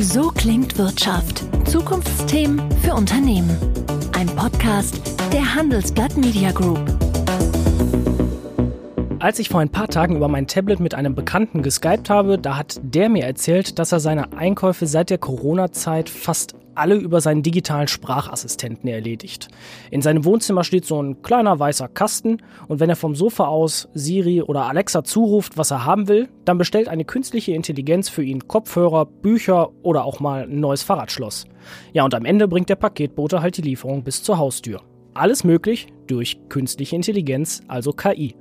So klingt Wirtschaft. Zukunftsthemen für Unternehmen. Ein Podcast der Handelsblatt Media Group. Als ich vor ein paar Tagen über mein Tablet mit einem Bekannten geskypt habe, da hat der mir erzählt, dass er seine Einkäufe seit der Corona-Zeit fast alle über seinen digitalen Sprachassistenten erledigt. In seinem Wohnzimmer steht so ein kleiner weißer Kasten und wenn er vom Sofa aus Siri oder Alexa zuruft, was er haben will, dann bestellt eine künstliche Intelligenz für ihn Kopfhörer, Bücher oder auch mal ein neues Fahrradschloss. Ja, und am Ende bringt der Paketbote halt die Lieferung bis zur Haustür. Alles möglich durch künstliche Intelligenz, also KI.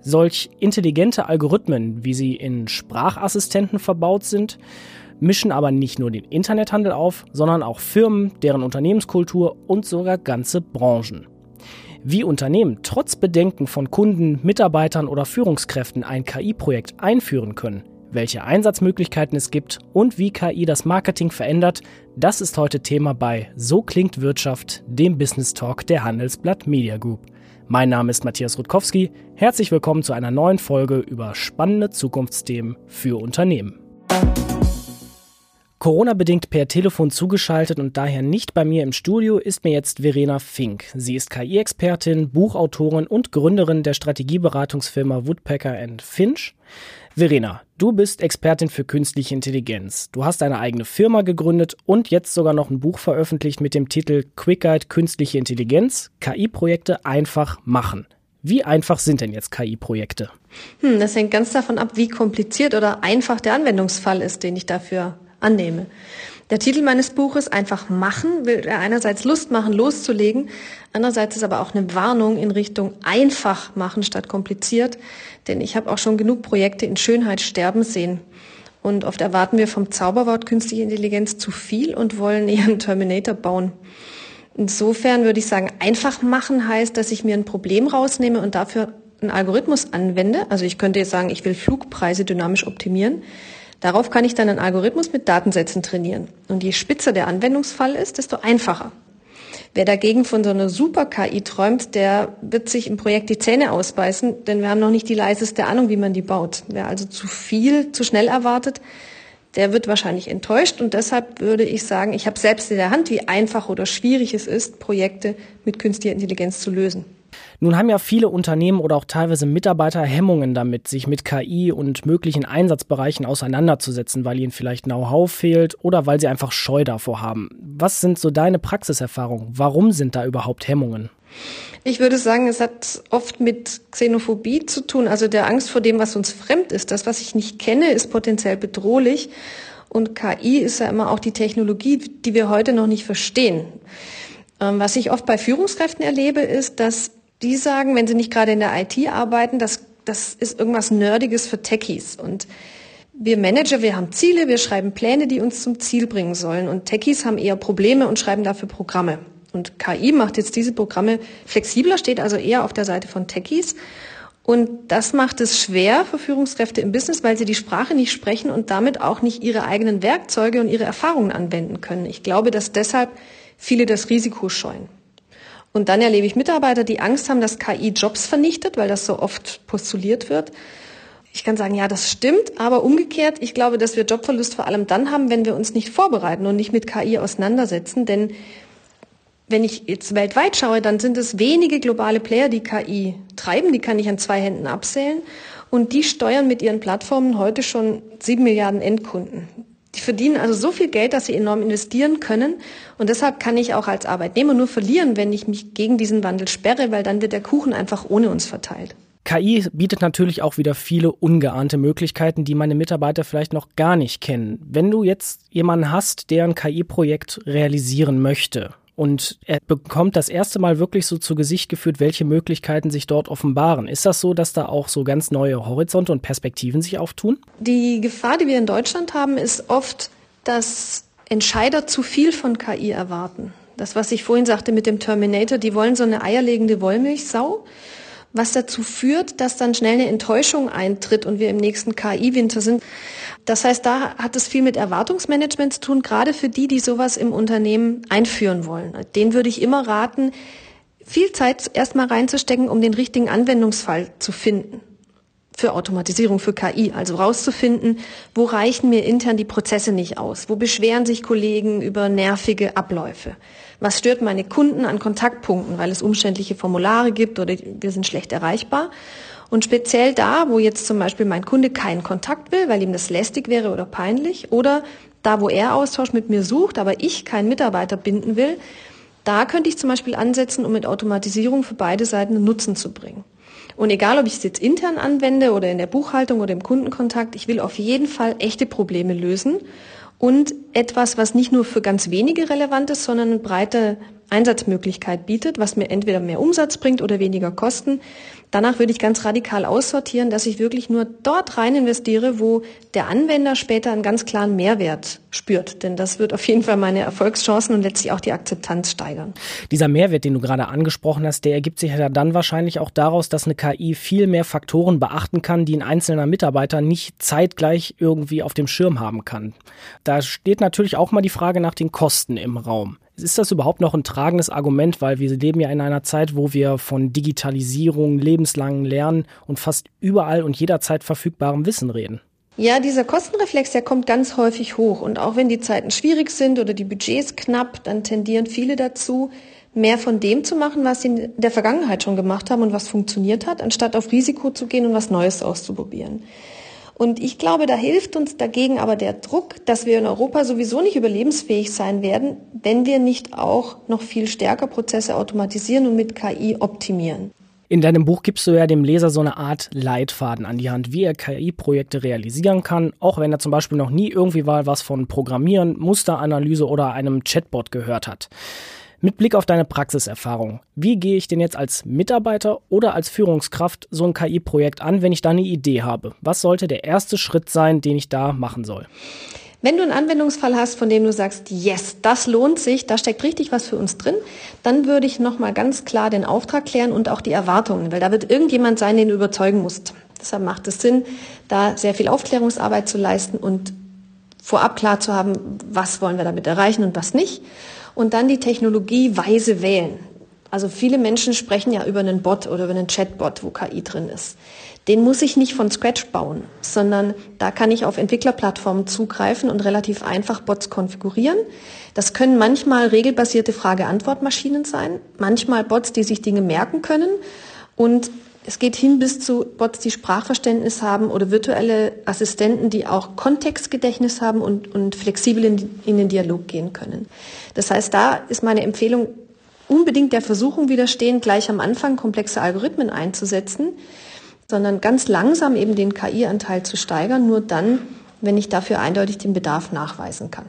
Solch intelligente Algorithmen, wie sie in Sprachassistenten verbaut sind, mischen aber nicht nur den Internethandel auf, sondern auch Firmen, deren Unternehmenskultur und sogar ganze Branchen. Wie Unternehmen trotz Bedenken von Kunden, Mitarbeitern oder Führungskräften ein KI-Projekt einführen können, welche Einsatzmöglichkeiten es gibt und wie KI das Marketing verändert, das ist heute Thema bei So klingt Wirtschaft, dem Business Talk der Handelsblatt Media Group. Mein Name ist Matthias Rutkowski. Herzlich willkommen zu einer neuen Folge über spannende Zukunftsthemen für Unternehmen. Corona-bedingt per Telefon zugeschaltet und daher nicht bei mir im Studio ist mir jetzt Verena Fink. Sie ist KI-Expertin, Buchautorin und Gründerin der Strategieberatungsfirma Woodpecker Finch. Verena, du bist Expertin für künstliche Intelligenz. Du hast eine eigene Firma gegründet und jetzt sogar noch ein Buch veröffentlicht mit dem Titel Quick Guide Künstliche Intelligenz, KI-Projekte einfach machen. Wie einfach sind denn jetzt KI-Projekte? Hm, das hängt ganz davon ab, wie kompliziert oder einfach der Anwendungsfall ist, den ich dafür annehme. Der Titel meines Buches Einfach machen will er einerseits Lust machen, loszulegen, andererseits ist aber auch eine Warnung in Richtung einfach machen statt kompliziert, denn ich habe auch schon genug Projekte in Schönheit sterben sehen. Und oft erwarten wir vom Zauberwort künstliche Intelligenz zu viel und wollen eher einen Terminator bauen. Insofern würde ich sagen, einfach machen heißt, dass ich mir ein Problem rausnehme und dafür einen Algorithmus anwende. Also ich könnte jetzt sagen, ich will Flugpreise dynamisch optimieren. Darauf kann ich dann einen Algorithmus mit Datensätzen trainieren. Und je spitzer der Anwendungsfall ist, desto einfacher. Wer dagegen von so einer Super-KI träumt, der wird sich im Projekt die Zähne ausbeißen, denn wir haben noch nicht die leiseste Ahnung, wie man die baut. Wer also zu viel, zu schnell erwartet, der wird wahrscheinlich enttäuscht und deshalb würde ich sagen, ich habe selbst in der Hand, wie einfach oder schwierig es ist, Projekte mit künstlicher Intelligenz zu lösen. Nun haben ja viele Unternehmen oder auch teilweise Mitarbeiter Hemmungen damit, sich mit KI und möglichen Einsatzbereichen auseinanderzusetzen, weil ihnen vielleicht Know-how fehlt oder weil sie einfach Scheu davor haben. Was sind so deine Praxiserfahrungen? Warum sind da überhaupt Hemmungen? Ich würde sagen, es hat oft mit Xenophobie zu tun, also der Angst vor dem, was uns fremd ist. Das, was ich nicht kenne, ist potenziell bedrohlich. Und KI ist ja immer auch die Technologie, die wir heute noch nicht verstehen. Ähm, was ich oft bei Führungskräften erlebe, ist, dass die sagen, wenn sie nicht gerade in der IT arbeiten, das, das ist irgendwas Nerdiges für Techies. Und wir Manager, wir haben Ziele, wir schreiben Pläne, die uns zum Ziel bringen sollen. Und Techies haben eher Probleme und schreiben dafür Programme. Und KI macht jetzt diese Programme flexibler, steht also eher auf der Seite von Techies. Und das macht es schwer für Führungskräfte im Business, weil sie die Sprache nicht sprechen und damit auch nicht ihre eigenen Werkzeuge und ihre Erfahrungen anwenden können. Ich glaube, dass deshalb viele das Risiko scheuen. Und dann erlebe ich Mitarbeiter, die Angst haben, dass KI Jobs vernichtet, weil das so oft postuliert wird. Ich kann sagen, ja, das stimmt, aber umgekehrt, ich glaube, dass wir Jobverlust vor allem dann haben, wenn wir uns nicht vorbereiten und nicht mit KI auseinandersetzen. Denn wenn ich jetzt weltweit schaue, dann sind es wenige globale Player, die KI treiben. Die kann ich an zwei Händen abzählen. Und die steuern mit ihren Plattformen heute schon sieben Milliarden Endkunden. Die verdienen also so viel Geld, dass sie enorm investieren können. Und deshalb kann ich auch als Arbeitnehmer nur verlieren, wenn ich mich gegen diesen Wandel sperre, weil dann wird der Kuchen einfach ohne uns verteilt. KI bietet natürlich auch wieder viele ungeahnte Möglichkeiten, die meine Mitarbeiter vielleicht noch gar nicht kennen. Wenn du jetzt jemanden hast, der ein KI-Projekt realisieren möchte und er bekommt das erste Mal wirklich so zu Gesicht geführt, welche Möglichkeiten sich dort offenbaren. Ist das so, dass da auch so ganz neue Horizonte und Perspektiven sich auftun? Die Gefahr, die wir in Deutschland haben, ist oft, dass Entscheider zu viel von KI erwarten. Das, was ich vorhin sagte mit dem Terminator, die wollen so eine eierlegende Wollmilchsau was dazu führt, dass dann schnell eine Enttäuschung eintritt und wir im nächsten KI-Winter sind. Das heißt, da hat es viel mit Erwartungsmanagement zu tun, gerade für die, die sowas im Unternehmen einführen wollen. Den würde ich immer raten, viel Zeit erstmal reinzustecken, um den richtigen Anwendungsfall zu finden. für Automatisierung, für KI, also rauszufinden, wo reichen mir intern die Prozesse nicht aus, wo beschweren sich Kollegen über nervige Abläufe, was stört meine Kunden an Kontaktpunkten, weil es umständliche Formulare gibt oder wir sind schlecht erreichbar. Und speziell da, wo jetzt zum Beispiel mein Kunde keinen Kontakt will, weil ihm das lästig wäre oder peinlich, oder da, wo er Austausch mit mir sucht, aber ich keinen Mitarbeiter binden will, da könnte ich zum Beispiel ansetzen, um mit Automatisierung für beide Seiten einen Nutzen zu bringen. Und egal, ob ich es jetzt intern anwende oder in der Buchhaltung oder im Kundenkontakt, ich will auf jeden Fall echte Probleme lösen und etwas, was nicht nur für ganz wenige relevant ist, sondern eine breite Einsatzmöglichkeit bietet, was mir entweder mehr Umsatz bringt oder weniger Kosten. Danach würde ich ganz radikal aussortieren, dass ich wirklich nur dort rein investiere, wo der Anwender später einen ganz klaren Mehrwert spürt. Denn das wird auf jeden Fall meine Erfolgschancen und letztlich auch die Akzeptanz steigern. Dieser Mehrwert, den du gerade angesprochen hast, der ergibt sich ja dann wahrscheinlich auch daraus, dass eine KI viel mehr Faktoren beachten kann, die ein einzelner Mitarbeiter nicht zeitgleich irgendwie auf dem Schirm haben kann. Da steht natürlich auch mal die Frage nach den Kosten im Raum. Ist das überhaupt noch ein tragendes Argument, weil wir leben ja in einer Zeit, wo wir von Digitalisierung, lebenslangen Lernen und fast überall und jederzeit verfügbarem Wissen reden? Ja, dieser Kostenreflex, der kommt ganz häufig hoch. Und auch wenn die Zeiten schwierig sind oder die Budgets knapp, dann tendieren viele dazu, mehr von dem zu machen, was sie in der Vergangenheit schon gemacht haben und was funktioniert hat, anstatt auf Risiko zu gehen und was Neues auszuprobieren. Und ich glaube, da hilft uns dagegen aber der Druck, dass wir in Europa sowieso nicht überlebensfähig sein werden, wenn wir nicht auch noch viel stärker Prozesse automatisieren und mit KI optimieren. In deinem Buch gibst du ja dem Leser so eine Art Leitfaden an die Hand, wie er KI-Projekte realisieren kann, auch wenn er zum Beispiel noch nie irgendwie mal was von Programmieren, Musteranalyse oder einem Chatbot gehört hat. Mit Blick auf deine Praxiserfahrung, wie gehe ich denn jetzt als Mitarbeiter oder als Führungskraft so ein KI-Projekt an, wenn ich da eine Idee habe? Was sollte der erste Schritt sein, den ich da machen soll? Wenn du einen Anwendungsfall hast, von dem du sagst, yes, das lohnt sich, da steckt richtig was für uns drin, dann würde ich nochmal ganz klar den Auftrag klären und auch die Erwartungen, weil da wird irgendjemand sein, den du überzeugen musst. Deshalb macht es Sinn, da sehr viel Aufklärungsarbeit zu leisten und vorab klar zu haben, was wollen wir damit erreichen und was nicht und dann die Technologie weise wählen. Also viele Menschen sprechen ja über einen Bot oder über einen Chatbot, wo KI drin ist. Den muss ich nicht von Scratch bauen, sondern da kann ich auf Entwicklerplattformen zugreifen und relativ einfach Bots konfigurieren. Das können manchmal regelbasierte Frage-Antwort-Maschinen sein, manchmal Bots, die sich Dinge merken können und es geht hin bis zu Bots, die Sprachverständnis haben oder virtuelle Assistenten, die auch Kontextgedächtnis haben und, und flexibel in, in den Dialog gehen können. Das heißt, da ist meine Empfehlung, unbedingt der Versuchung widerstehen, gleich am Anfang komplexe Algorithmen einzusetzen, sondern ganz langsam eben den KI-Anteil zu steigern, nur dann, wenn ich dafür eindeutig den Bedarf nachweisen kann.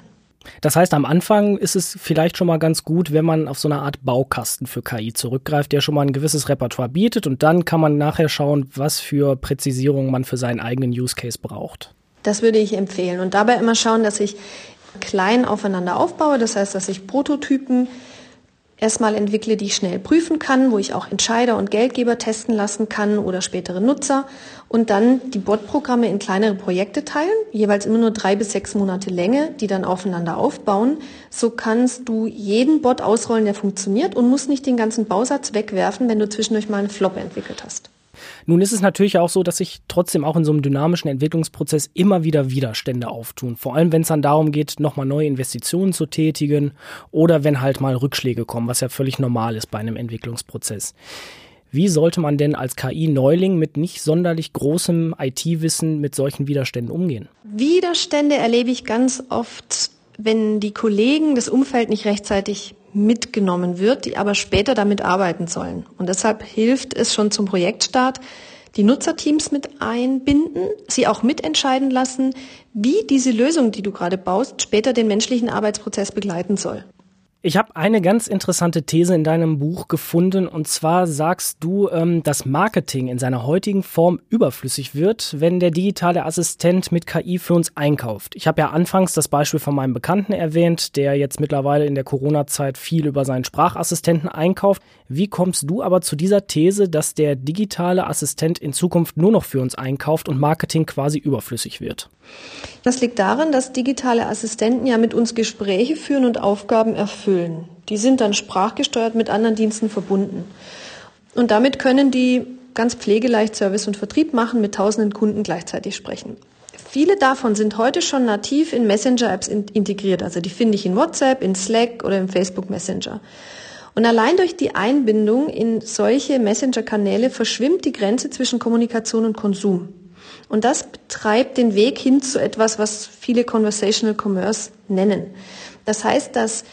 Das heißt, am Anfang ist es vielleicht schon mal ganz gut, wenn man auf so eine Art Baukasten für KI zurückgreift, der schon mal ein gewisses Repertoire bietet und dann kann man nachher schauen, was für Präzisierung man für seinen eigenen Use Case braucht. Das würde ich empfehlen und dabei immer schauen, dass ich klein aufeinander aufbaue, das heißt, dass ich Prototypen erstmal entwickle, die ich schnell prüfen kann, wo ich auch Entscheider und Geldgeber testen lassen kann oder spätere Nutzer und dann die Bot-Programme in kleinere Projekte teilen, jeweils immer nur drei bis sechs Monate Länge, die dann aufeinander aufbauen. So kannst du jeden Bot ausrollen, der funktioniert und musst nicht den ganzen Bausatz wegwerfen, wenn du zwischendurch mal eine Flop entwickelt hast. Nun ist es natürlich auch so, dass sich trotzdem auch in so einem dynamischen Entwicklungsprozess immer wieder Widerstände auftun. Vor allem, wenn es dann darum geht, nochmal neue Investitionen zu tätigen oder wenn halt mal Rückschläge kommen, was ja völlig normal ist bei einem Entwicklungsprozess. Wie sollte man denn als KI-Neuling mit nicht sonderlich großem IT-Wissen mit solchen Widerständen umgehen? Widerstände erlebe ich ganz oft, wenn die Kollegen das Umfeld nicht rechtzeitig mitgenommen wird, die aber später damit arbeiten sollen. Und deshalb hilft es schon zum Projektstart, die Nutzerteams mit einbinden, sie auch mitentscheiden lassen, wie diese Lösung, die du gerade baust, später den menschlichen Arbeitsprozess begleiten soll. Ich habe eine ganz interessante These in deinem Buch gefunden und zwar sagst du, ähm, dass Marketing in seiner heutigen Form überflüssig wird, wenn der digitale Assistent mit KI für uns einkauft. Ich habe ja anfangs das Beispiel von meinem Bekannten erwähnt, der jetzt mittlerweile in der Corona-Zeit viel über seinen Sprachassistenten einkauft. Wie kommst du aber zu dieser These, dass der digitale Assistent in Zukunft nur noch für uns einkauft und Marketing quasi überflüssig wird? Das liegt daran, dass digitale Assistenten ja mit uns Gespräche führen und Aufgaben erfüllen. Die sind dann sprachgesteuert mit anderen Diensten verbunden. Und damit können die ganz pflegeleicht Service und Vertrieb machen, mit tausenden Kunden gleichzeitig sprechen. Viele davon sind heute schon nativ in Messenger-Apps integriert. Also die finde ich in WhatsApp, in Slack oder im Facebook Messenger. Und allein durch die Einbindung in solche Messenger-Kanäle verschwimmt die Grenze zwischen Kommunikation und Konsum. Und das betreibt den Weg hin zu etwas, was viele Conversational Commerce nennen. Das heißt, dass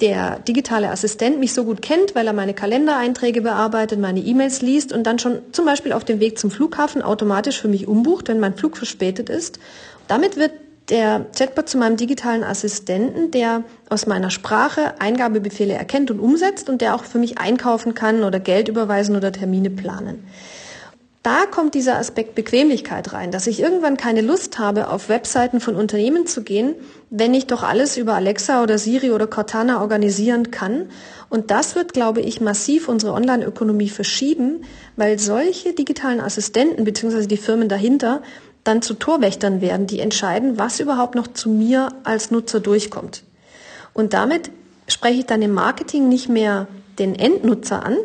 der digitale Assistent mich so gut kennt, weil er meine Kalendereinträge bearbeitet, meine E-Mails liest und dann schon zum Beispiel auf dem Weg zum Flughafen automatisch für mich umbucht, wenn mein Flug verspätet ist. Damit wird der Chatbot zu meinem digitalen Assistenten, der aus meiner Sprache Eingabebefehle erkennt und umsetzt und der auch für mich einkaufen kann oder Geld überweisen oder Termine planen. Da kommt dieser Aspekt Bequemlichkeit rein, dass ich irgendwann keine Lust habe, auf Webseiten von Unternehmen zu gehen, wenn ich doch alles über Alexa oder Siri oder Cortana organisieren kann. Und das wird, glaube ich, massiv unsere Online-Ökonomie verschieben, weil solche digitalen Assistenten bzw. die Firmen dahinter dann zu Torwächtern werden, die entscheiden, was überhaupt noch zu mir als Nutzer durchkommt. Und damit spreche ich dann im Marketing nicht mehr den Endnutzer an,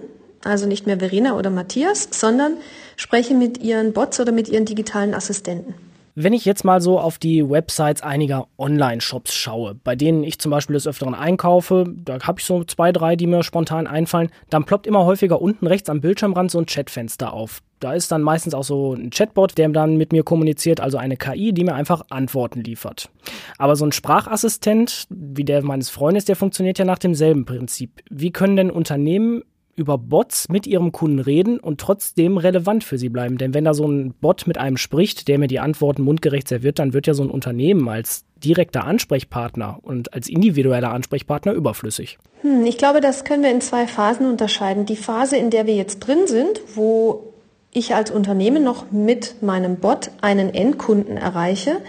also nicht mehr Verena oder Matthias, sondern spreche mit ihren Bots oder mit ihren digitalen Assistenten. Wenn ich jetzt mal so auf die Websites einiger Online-Shops schaue, bei denen ich zum Beispiel des Öfteren einkaufe, da habe ich so zwei, drei, die mir spontan einfallen, dann ploppt immer häufiger unten rechts am Bildschirmrand so ein Chatfenster auf. Da ist dann meistens auch so ein Chatbot, der dann mit mir kommuniziert, also eine KI, die mir einfach Antworten liefert. Aber so ein Sprachassistent, wie der meines Freundes, der funktioniert ja nach demselben Prinzip. Wie können denn Unternehmen über Bots mit ihrem Kunden reden und trotzdem relevant für sie bleiben. Denn wenn da so ein Bot mit einem spricht, der mir die Antworten mundgerecht serviert, dann wird ja so ein Unternehmen als direkter Ansprechpartner und als individueller Ansprechpartner überflüssig. Hm, ich glaube, das können wir in zwei Phasen unterscheiden. Die Phase, in der wir jetzt drin sind, wo ich als Unternehmen noch mit meinem Bot einen Endkunden erreiche,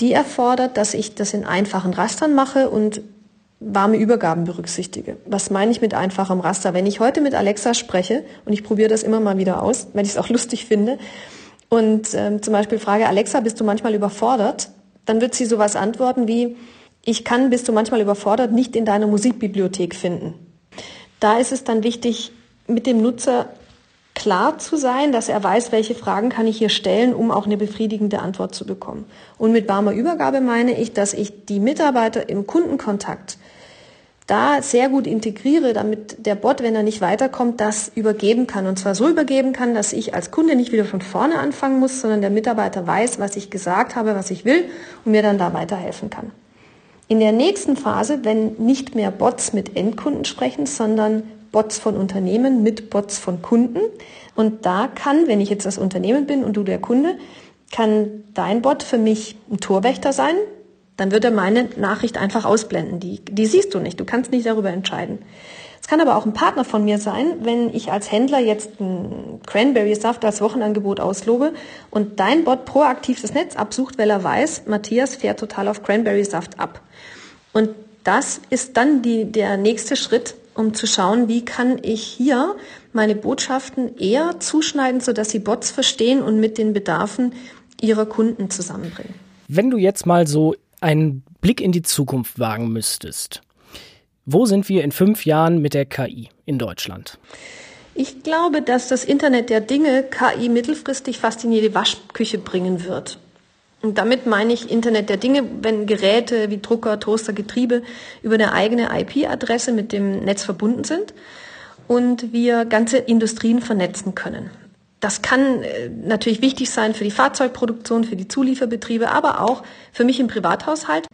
die erfordert, dass ich das in einfachen Rastern mache und warme Übergaben berücksichtige. Was meine ich mit einfachem Raster? Wenn ich heute mit Alexa spreche, und ich probiere das immer mal wieder aus, weil ich es auch lustig finde, und ähm, zum Beispiel frage, Alexa, bist du manchmal überfordert? Dann wird sie sowas antworten wie, ich kann, bist du manchmal überfordert, nicht in deiner Musikbibliothek finden. Da ist es dann wichtig, mit dem Nutzer klar zu sein, dass er weiß, welche Fragen kann ich hier stellen, um auch eine befriedigende Antwort zu bekommen. Und mit warmer Übergabe meine ich, dass ich die Mitarbeiter im Kundenkontakt da sehr gut integriere, damit der Bot, wenn er nicht weiterkommt, das übergeben kann. Und zwar so übergeben kann, dass ich als Kunde nicht wieder von vorne anfangen muss, sondern der Mitarbeiter weiß, was ich gesagt habe, was ich will und mir dann da weiterhelfen kann. In der nächsten Phase, wenn nicht mehr Bots mit Endkunden sprechen, sondern Bots von Unternehmen mit Bots von Kunden. Und da kann, wenn ich jetzt das Unternehmen bin und du der Kunde, kann dein Bot für mich ein Torwächter sein, dann wird er meine Nachricht einfach ausblenden. Die, die siehst du nicht. Du kannst nicht darüber entscheiden. Es kann aber auch ein Partner von mir sein, wenn ich als Händler jetzt einen Cranberry-Saft als Wochenangebot auslobe und dein Bot proaktiv das Netz absucht, weil er weiß, Matthias fährt total auf Cranberry-Saft ab. Und das ist dann die, der nächste Schritt, um zu schauen, wie kann ich hier meine Botschaften eher zuschneiden, sodass sie Bots verstehen und mit den Bedarfen ihrer Kunden zusammenbringen. Wenn du jetzt mal so einen Blick in die Zukunft wagen müsstest, wo sind wir in fünf Jahren mit der KI in Deutschland? Ich glaube, dass das Internet der Dinge KI mittelfristig fast in jede Waschküche bringen wird. Und damit meine ich Internet der Dinge, wenn Geräte wie Drucker, Toaster, Getriebe über eine eigene IP-Adresse mit dem Netz verbunden sind und wir ganze Industrien vernetzen können. Das kann äh, natürlich wichtig sein für die Fahrzeugproduktion, für die Zulieferbetriebe, aber auch für mich im Privathaushalt.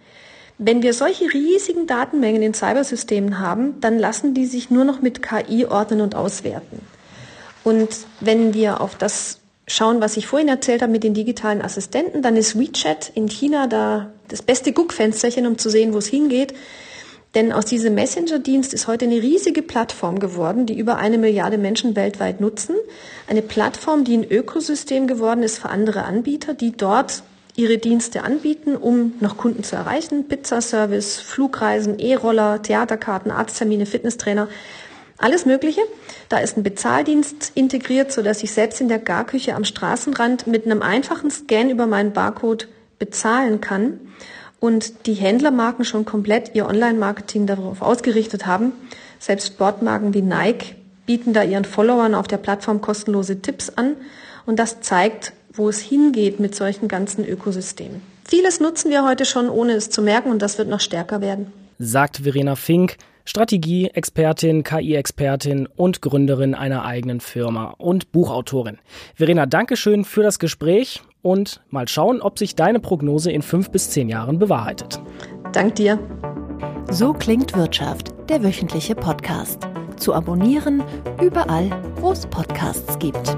Wenn wir solche riesigen Datenmengen in Cybersystemen haben, dann lassen die sich nur noch mit KI ordnen und auswerten. Und wenn wir auf das schauen, was ich vorhin erzählt habe mit den digitalen Assistenten, dann ist WeChat in China da das beste Guckfensterchen, um zu sehen, wo es hingeht. Denn aus diesem Messenger-Dienst ist heute eine riesige Plattform geworden, die über eine Milliarde Menschen weltweit nutzen. Eine Plattform, die ein Ökosystem geworden ist für andere Anbieter, die dort ihre Dienste anbieten, um noch Kunden zu erreichen. Pizzaservice, Flugreisen, E-Roller, Theaterkarten, Arzttermine, Fitnesstrainer, alles Mögliche. Da ist ein Bezahldienst integriert, so dass ich selbst in der Garküche am Straßenrand mit einem einfachen Scan über meinen Barcode bezahlen kann und die Händlermarken schon komplett ihr Online-Marketing darauf ausgerichtet haben. Selbst Sportmarken wie Nike bieten da ihren Followern auf der Plattform kostenlose Tipps an und das zeigt, wo es hingeht mit solchen ganzen Ökosystemen. Vieles nutzen wir heute schon, ohne es zu merken und das wird noch stärker werden. Sagt Verena Fink, Strategie-Expertin, KI-Expertin und Gründerin einer eigenen Firma und Buchautorin. Verena, Dankeschön für das Gespräch und mal schauen, ob sich deine Prognose in fünf bis zehn Jahren bewahrheitet. Dank dir. So klingt Wirtschaft, der wöchentliche Podcast. Zu abonnieren überall, wo es Podcasts gibt.